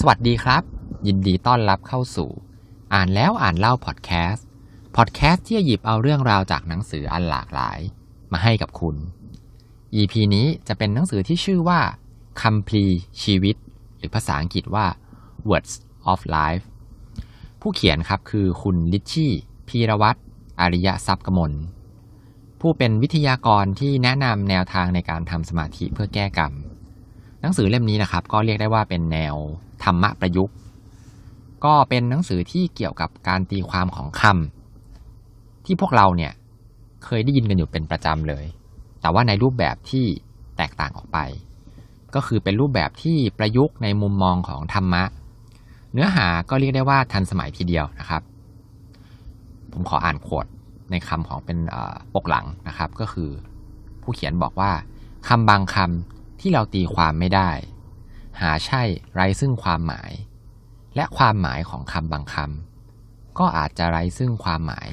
สวัสดีครับ ยินดีต้อนรับเข้าสู่ อ่านแล้วอ่านเล่าพอดแคสต์พอดแคสต์ที่จะหยิบเอาเรื่องราวจากหนังสืออันหลากหลาย มาให้กับคุณ EP นี้จะเป็นหนังสือที่ชื่อว่าคัมภีร์ชีวิต หรือภาษาอังกฤษว่า Words of Life ผู้เขียนครับคือคุณลิชชี่พีรวัตรอาริยทรัพย์กมลผู้เป็นวิทยากรที่แนะนำแนวทางในการทำสมาธิเพื่อแก้กรรม หนังสือเล่มนี้นะครับ ก็เรียกได้ว่าเป็นแนวธรรมะประยุกต์ ก็เป็นหนังสือที่เกี่ยวกับการตีความของคำที่พวกเราเนี่ยเคยได้ยินกันอยู่เป็นประจำเลย แต่ว่าในรูปแบบที่แตกต่างออกไป ก็คือเป็นรูปแบบที่ประยุกต์ในมุมมองของธรรมะ เนื้อหาก็เรียกได้ว่าทันสมัยทีเดียวนะครับ ผมขออ่านโคดในคำของเป็นปกหลังนะครับ ก็คือผู้เขียนบอกว่าคำบางคำ ที่เราตีความไม่ได้ หาใช่ไร้ซึ่งความหมาย และความหมายของคำบางคำก็อาจจะไร้ซึ่งความหมาย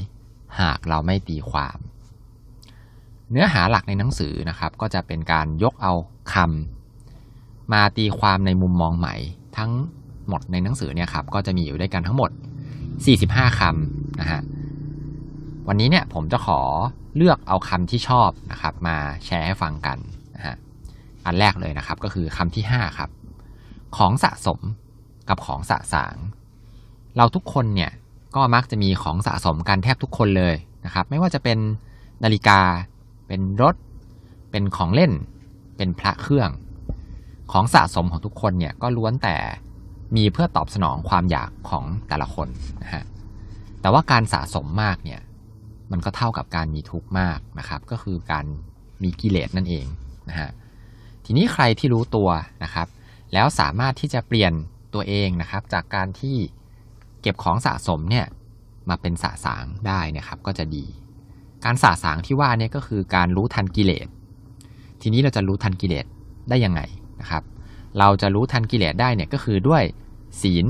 หากเราไม่ตีความ เนื้อหาหลักในหนังสือนะครับ ก็จะเป็นการยกเอาคำมาตีความในมุมมองใหม่ ทั้งหมดในหนังสือเนี่ยครับก็จะมีอยู่ด้วยกันทั้งหมด 45 คำนะฮะวันนี้เนี่ยผมจะขอเลือกเอาคำที่ชอบนะครับ มาแชร์ให้ฟังกัน อันแรกเลยนะครับ ก็คือคำที่ 5 ครับ ของสะสมกับของสะสาง เราทุกคนเนี่ยก็มักจะมีของสะสมกันแทบทุกคนเลยนะครับ ไม่ว่าจะเป็นนาฬิกา เป็นรถ เป็นของเล่น เป็นพระเครื่อง ของสะสมของทุกคนเนี่ยก็ล้วนแต่มีเพื่อตอบสนองความอยากของแต่ละคนนะฮะแต่ว่าการสะสมมากเนี่ยมันก็เท่ากับการมีทุกข์มากนะครับ ก็คือการมีกิเลสนั่นเองนะฮะ ทีนี้ใครที่รู้ตัวนะครับ แล้วสามารถที่จะเปลี่ยนตัวเองนะครับ จากการที่เก็บของสะสมเนี่ยมาเป็นสะสางได้นะครับก็จะดี การสะสางที่ว่าเนี่ยก็คือการรู้ทันกิเลส ทีนี้เราจะรู้ทันกิเลสได้ยังไงนะครับ เราจะรู้ทันกิเลสได้เนี่ยก็คือด้วยศีล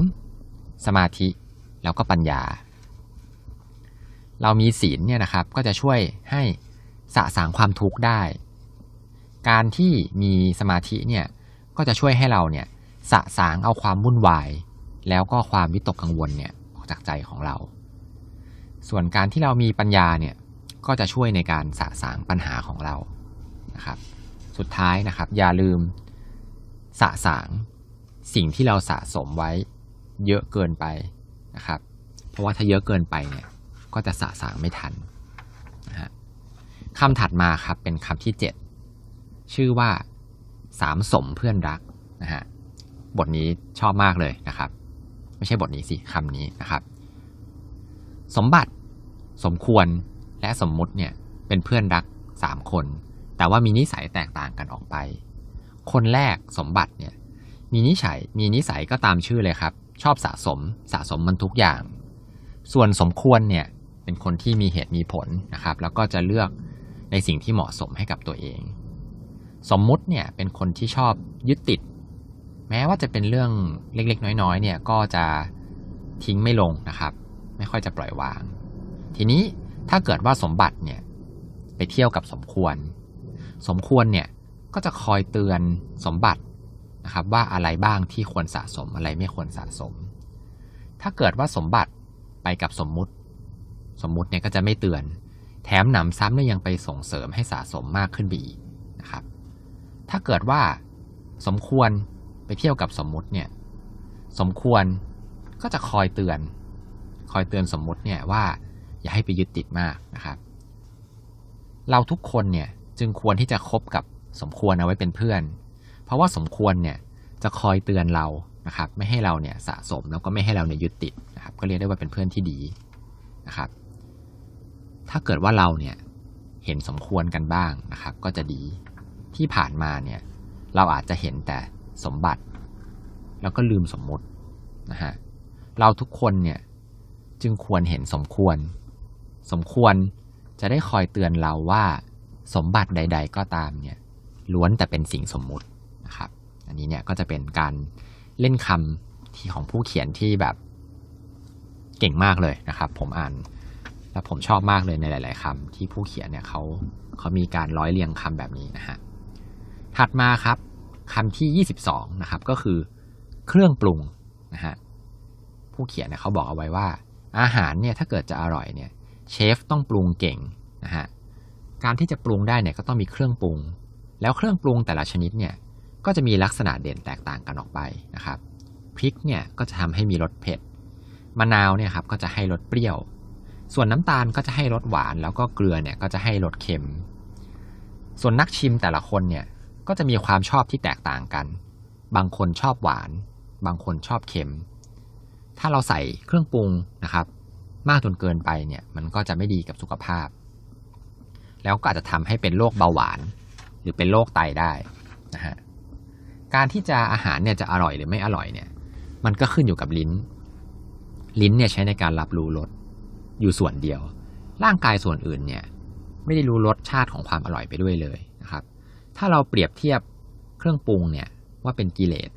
สมาธิแล้วก็ปัญญา เรามีศีลเนี่ยนะครับก็จะช่วยให้สะสางความทุกข์ได้ การที่มีสมาธิเนี่ยก็จะช่วยให้เราเนี่ยสะสางเอาความวุ่นวาย แล้วก็ความวิตกกังวลเนี่ยออกจากใจของเรา ส่วนการที่เรามีปัญญาเนี่ยก็จะช่วยในการสะสางปัญหาของเรานะครับ สุดท้ายนะครับ อย่าลืมสะสางสิ่งที่เราสะสมไว้เยอะเกินไปนะครับ เพราะว่าถ้าเยอะเกินไปเนี่ยก็จะสะสางไม่ทันนะฮะคำถัดมาครับเป็นคำที่ 7 ชื่อว่าสามสมเพื่อนรักนะฮะบทนี้ชอบมากเลยนะครับ ไม่ใช่บทนี้สิคำนี้นะครับ สมบัติสมควรและสมมุติเนี่ยเป็นเพื่อนรักสามคน แต่ว่ามีนิสัยแตกต่างกันออกไป คนแรกสมบัติเนี่ยมีนิสัยมีนิสัยก็ตามชื่อเลยครับ ชอบสะสมสะสมมันทุกอย่าง ส่วนสมควรเนี่ยเป็นคนที่มีเหตุมีผลนะครับ แล้วก็จะเลือกในสิ่งที่เหมาะสมให้กับตัวเอง สมมุติเนี่ยเป็นคนที่ชอบยึดติด แม้ว่าจะเป็นเรื่องเล็กๆ น้อยๆเนี่ยก็จะทิ้งไม่ลงนะครับ ไม่ค่อยจะปล่อยวาง ทีนี้ถ้าเกิดว่าสมบัติเนี่ยไปเที่ยวกับสมควร สมควรเนี่ยก็จะคอยเตือนสมบัตินะครับว่าอะไรบ้างที่ควรสะสมอะไรไม่ควรสะสม ถ้าเกิดว่าสมบัติไปกับสมมุติ สมมุติเนี่ยก็จะไม่เตือน แถมหนำซ้ำเนี่ยยังไปส่งเสริมให้สะสมมากขึ้นไปอีกนะครับ ถ้าเกิดว่าสมควรไปเที่ยวกับสมมุติเนี่ย สมควรก็จะคอยเตือน คอยเตือนสมมุติเนี่ยว่า อย่าให้ไปยึดติดมากนะครับ เราทุกคนเนี่ยจึงควรที่จะคบกับสมควรเอาไว้เป็นเพื่อน เพราะว่าสมควรเนี่ยจะคอยเตือนเรานะครับ ไม่ให้เราเนี่ยสะสมแล้วก็ไม่ให้เราเนี่ยยึดติดนะครับ ก็เรียกได้ว่าเป็นเพื่อนที่ดีนะครับ ถ้าเกิดว่าเราเนี่ยเห็นสมควรกันบ้างนะครับ ก็จะดี ที่ผ่านมาเนี่ย เราอาจจะเห็นแต่สมบัติ แล้วก็ลืมสมมุตินะฮะเราทุกคนเนี่ยจึงควรเห็นสมควร สมควรจะได้คอยเตือนเราว่าสมบัติใด ๆ ก็ตามเนี่ยล้วนแต่เป็นสิ่งสมมุตินะครับ อันนี้เนี่ยก็จะเป็นการเล่นคำที่ของผู้เขียนที่แบบเก่งมากเลยนะครับ ผมอ่านแล้วผมชอบมากเลยในหลาย ๆคำที่ผู้เขียนเนี่ยเขาเขามีการร้อยเรียงคำแบบนี้นะฮะ ถัดมาครับคำที่ 22 นะครับ ก็คือ เครื่องปรุงนะฮะผู้เขียนเนี่ยเขาบอกเอาไว้ว่า อาหารเนี่ยถ้าเกิดจะอร่อยเนี่ยเชฟต้องปรุงเก่งนะฮะการที่จะปรุงได้เนี่ยก็ต้องมีเครื่องปรุง แล้วเครื่องปรุงแต่ละชนิดเนี่ยก็จะมีลักษณะเด่นแตกต่างกันออกไปนะครับพริกเนี่ยก็จะทำให้มีรสเผ็ดมะนาวเนี่ยครับก็จะให้รสเปรี้ยว ส่วนน้ำตาลก็จะให้รสหวาน แล้วก็เกลือเนี่ยก็จะให้รสเค็ม ส่วนนักชิมแต่ละคนเนี่ย ก็จะมีความชอบที่แตกต่างกัน บางคนชอบหวาน บางคนชอบเค็ม ถ้าเราใส่เครื่องปรุงนะครับ มากจนเกินไปเนี่ยมันก็จะไม่ดีกับสุขภาพ แล้วก็อาจจะทำให้เป็นโรคเบาหวาน หรือเป็นโรคไตได้นะฮะการที่จะอาหารเนี่ยจะอร่อยหรือไม่อร่อยเนี่ย มันก็ขึ้นอยู่กับลิ้น ลิ้นเนี่ยใช้ในการรับรู้รสอยู่ส่วนเดียว ร่างกายส่วนอื่นเนี่ย ไม่ได้รู้รสชาติของความอร่อยไปด้วยเลยนะครับ ถ้าเราเปรียบเทียบเครื่องปรุงเนี่ยว่าเป็นกิเลส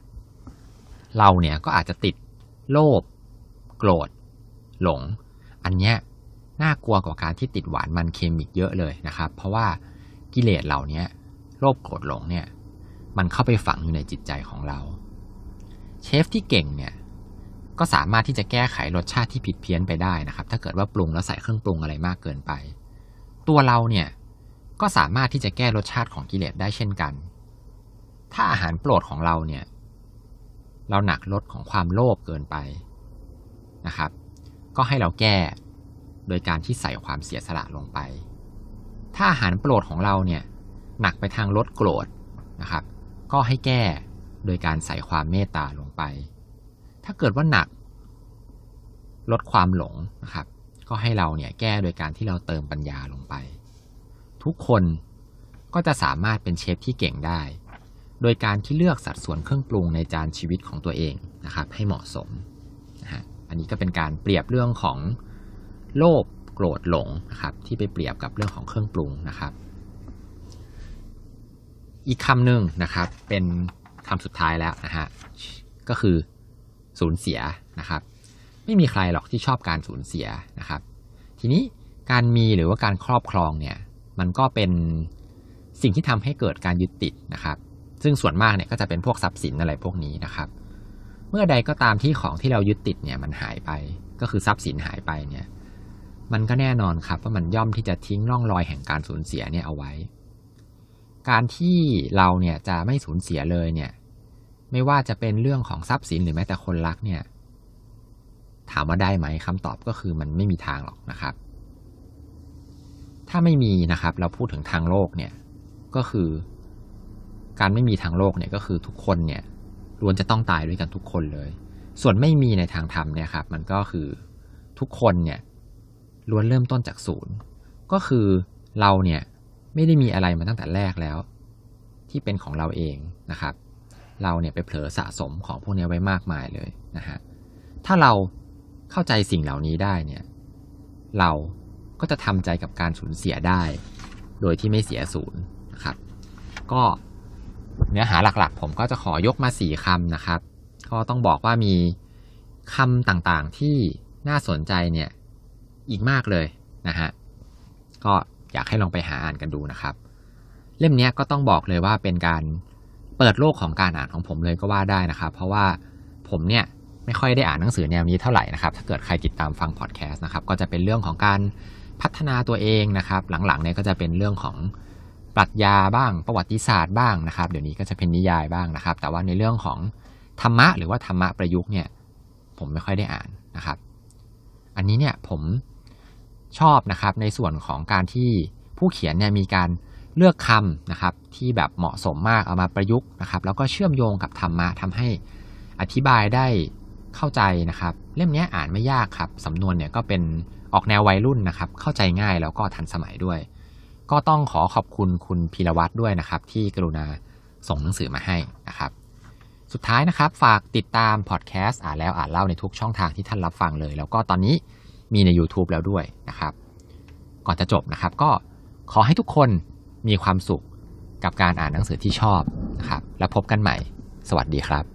เราเนี่ยก็อาจจะติดโลภโกรธ หลง อันเนี้ยน่ากลัวกว่าการที่ติดหวานมันเค็มอีกเยอะเลยนะครับ เพราะว่ากิเลสเหล่านี้โลภโกรธหลงเนี่ยมันเข้าไปฝังอยู่ในจิตใจของเรา เชฟที่เก่งเนี่ยก็สามารถที่จะแก้ไขรสชาติที่ผิดเพี้ยนไปได้นะครับ ถ้าเกิดว่าปรุงแล้วใส่เครื่องปรุงอะไรมากเกินไป ตัวเราเนี่ย ก็สามารถที่จะแก้รสชาติของกิเลสได้เช่นกัน ถ้าอาหารโปรดของเราเนี่ย เราหนักลดของความโลภเกินไปนะครับ ก็ให้เราแก้โดยการที่ใส่ความเสียสละลงไป ถ้าอาหารโปรดของเราเนี่ยหนักไปทางลดโกรธนะครับ ก็ให้แก้โดยการใส่ความเมตตาลงไป ถ้าเกิดว่าหนักลดความหลงนะครับ ก็ให้เราเนี่ยแก้โดยการที่เราเติมปัญญาลงไป ทุกคนก็จะสามารถเป็นเชฟที่เก่งได้ โดยการที่เลือกสัดส่วนเครื่องปรุงในจานชีวิตของตัวเองนะครับ ให้เหมาะสมนะฮะอันนี้ก็เป็นการเปรียบเรื่องของโลภโกรธหลงนะครับที่ไปเปรียบกับเรื่องของเครื่องปรุงนะครับ อีกคำหนึ่งนะครับเป็นคำสุดท้ายแล้วนะฮะก็คือสูญเสียนะครับ ไม่มีใครหรอกที่ชอบการสูญเสียนะครับ ทีนี้การมีหรือว่าการครอบครองเนี่ย มันก็เป็นสิ่งที่ทำให้เกิดการยึดติดนะครับ ซึ่งส่วนมากเนี่ยก็จะเป็นพวกทรัพย์สินอะไรพวกนี้นะครับ เมื่อใดก็ตามที่ของที่เรายึดติดเนี่ยมันหายไป ก็คือทรัพย์สินหายไปเนี่ย มันก็แน่นอนครับว่ามันย่อมที่จะทิ้งร่องรอยแห่งการสูญเสียเนี่ยเอาไว้ การที่เราเนี่ยจะไม่สูญเสียเลยเนี่ย ไม่ว่าจะเป็นเรื่องของทรัพย์สินหรือแม้แต่คนรักเนี่ย ถามว่าได้ไหมคำตอบก็คือมันไม่มีทางหรอกนะครับ ถ้าไม่มีนะครับ เราพูดถึงทางโลกเนี่ยก็คือ การไม่มีทางโลกเนี่ยก็คือทุกคนเนี่ยล้วนจะต้องตายด้วยกันทุกคนเลย ส่วนไม่มีในทางธรรมเนี่ยครับ มันก็คือทุกคนเนี่ยล้วนเริ่มต้นจากศูนย์ ก็คือเราเนี่ยไม่ได้มีอะไรมาตั้งแต่แรกแล้ว ที่เป็นของเราเองนะครับ เราเนี่ยไปเผลอสะสมของพวกนี้ไว้มากมายเลยนะฮะถ้าเราเข้าใจสิ่งเหล่านี้ได้เนี่ย เรา ก็จะทำใจกับการสูญเสียได้ โดยที่ไม่เสียศูนย์นะครับ ก็เนื้อหาหลักๆ ผมก็จะขอยกมาสี่คำนะครับ ก็ต้องบอกว่ามีคำต่างๆที่น่าสนใจเนี่ยอีกมากเลยนะฮะ ก็อยากให้ลองไปหาอ่านกันดูนะครับ เล่มนี้ก็ต้องบอกเลยว่าเป็นการเปิดโลกของการอ่านของผมเลยก็ว่าได้นะครับ เพราะว่าผมเนี่ยไม่ค่อยได้อ่านหนังสือแนวนี้เท่าไหร่นะครับ ถ้าเกิดใครติดตามฟังพอดแคสต์นะครับ ก็จะเป็นเรื่องของการ พัฒนาตัวเองนะครับ หลังๆเนี่ยก็จะเป็นเรื่องของปรัชญาบ้างประวัติศาสตร์บ้างนะครับ เดี๋ยวนี้ก็จะเป็นนิยายบ้างนะครับ แต่ว่าในเรื่องของธรรมะหรือว่าธรรมะประยุกต์เนี่ยผมไม่ค่อยได้อ่านนะครับ อันนี้เนี่ยผมชอบนะครับในส่วนของการที่ผู้เขียนเนี่ยมีการเลือกคำนะครับ ที่แบบเหมาะสมมากเอามาประยุกต์นะครับ แล้วก็เชื่อมโยงกับธรรมะทำให้อธิบายได้เข้าใจนะครับ เล่มนี้อ่านไม่ยากครับสำนวนเนี่ยก็เป็น ออกแนววัยรุ่นนะครับ เข้าใจง่ายแล้วก็ทันสมัยด้วย ก็ต้องขอขอบคุณคุณพีรวัตรด้วยนะครับ ที่กรุณาส่งหนังสือมาให้นะครับ สุดท้ายนะครับ ฝากติดตามพอดแคสต์อ่านแล้วอ่านเล่าในทุกช่องทางที่ท่านรับฟังเลย แล้วก็ตอนนี้มีใน YouTube แล้วด้วยนะครับ ก่อนจะจบนะครับ ก็ขอให้ทุกคนมีความสุขกับการอ่านหนังสือที่ชอบนะครับ แล้วพบกันใหม่ สวัสดีครับ